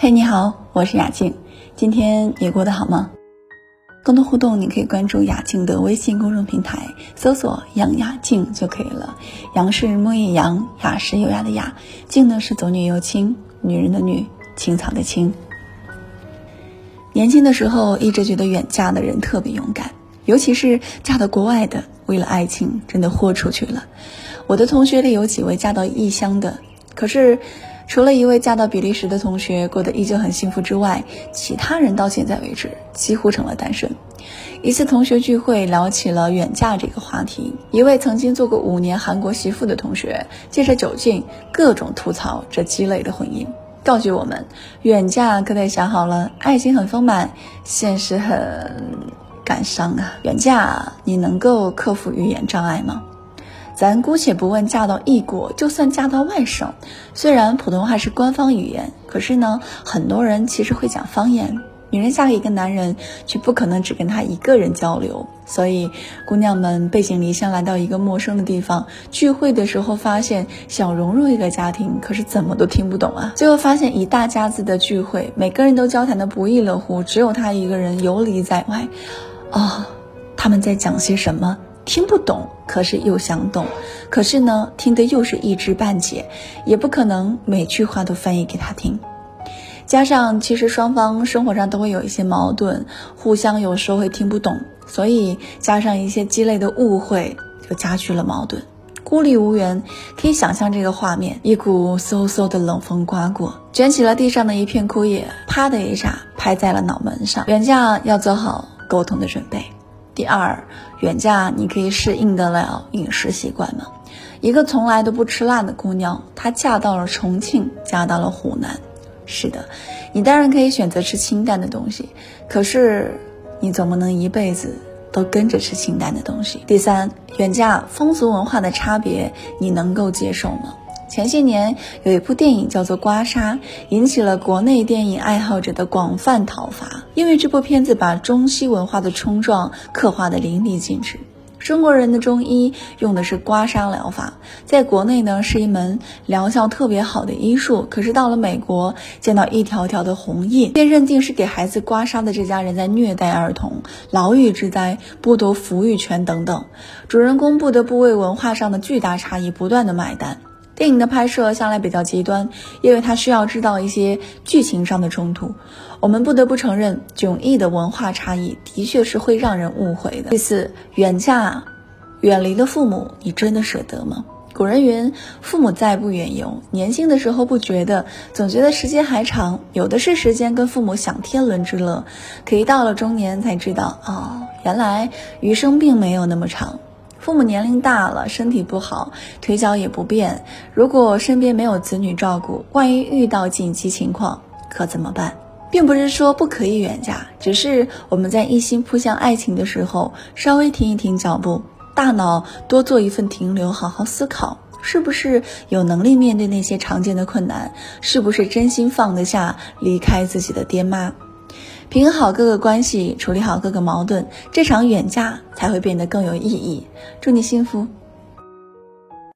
嘿，你好，我是雅静，今天你过得好吗？更多互动，你可以关注雅静的微信公众平台，搜索“杨雅静”就可以了。杨是木易杨，雅是优雅的雅，静呢是左女右青，女人的女，青草的青。年轻的时候，一直觉得远嫁的人特别勇敢，尤其是嫁到国外的，为了爱情真的豁出去了。我的同学里有几位嫁到异乡的，可是。除了一位嫁到比利时的同学过得依旧很幸福之外，其他人到现在为止几乎成了单身。一次同学聚会聊起了远嫁这个话题，一位曾经做过五年韩国媳妇的同学借着酒劲各种吐槽这鸡肋的婚姻，告诫我们：远嫁可得想好了，爱情很丰满，现实很感伤啊！远嫁你能够克服语言障碍吗？咱姑且不问嫁到异国，就算嫁到外省，虽然普通话是官方语言，可是呢，很多人其实会讲方言。女人嫁给一个男人，却不可能只跟他一个人交流。所以，姑娘们背井离乡来到一个陌生的地方聚会的时候，发现想融入一个家庭，可是怎么都听不懂啊。最后发现一大家子的聚会，每个人都交谈的不亦乐乎，只有他一个人游离在外。哦，他们在讲些什么？听不懂，可是又想懂，可是呢，听得又是一知半解，也不可能每句话都翻译给他听。加上其实双方生活上都会有一些矛盾，互相有时候会听不懂，所以加上一些鸡肋的误会，就加剧了矛盾。孤立无援，可以想象这个画面：一股嗖嗖的冷风刮过，卷起了地上的一片枯叶，啪的一下拍在了脑门上。远嫁要做好沟通的准备。第二，远嫁你可以适应得了饮食习惯吗？一个从来都不吃辣的姑娘，她嫁到了重庆，嫁到了湖南。是的，你当然可以选择吃清淡的东西，可是你总不能一辈子都跟着吃清淡的东西。第三，远嫁风俗文化的差别，你能够接受吗？前些年有一部电影叫做《刮痧》，引起了国内电影爱好者的广泛讨伐。因为这部片子把中西文化的冲撞刻画的淋漓尽致。中国人的中医用的是刮痧疗法，在国内呢是一门疗效特别好的医术。可是到了美国，见到一条条的红印，便认定是给孩子刮痧的这家人在虐待儿童，牢狱之灾，剥夺抚育权等等。主人公不得不为文化上的巨大差异不断的买单。电影的拍摄向来比较极端，因为它需要制造一些剧情上的冲突。我们不得不承认，迥异的文化差异的确是会让人误会的。第四，远嫁，远离了父母，你真的舍得吗？古人云：“父母在，不远游。”年轻的时候不觉得，总觉得时间还长，有的是时间跟父母享天伦之乐。可一到了中年，才知道，哦，原来余生并没有那么长。父母年龄大了，身体不好，腿脚也不便。如果身边没有子女照顾，万一遇到紧急情况，可怎么办？并不是说不可以远嫁，只是我们在一心扑向爱情的时候，稍微停一停脚步，大脑多做一份停留，好好思考，是不是有能力面对那些常见的困难？是不是真心放得下离开自己的爹妈？平衡好各个关系，处理好各个矛盾，这场远嫁才会变得更有意义。祝你幸福。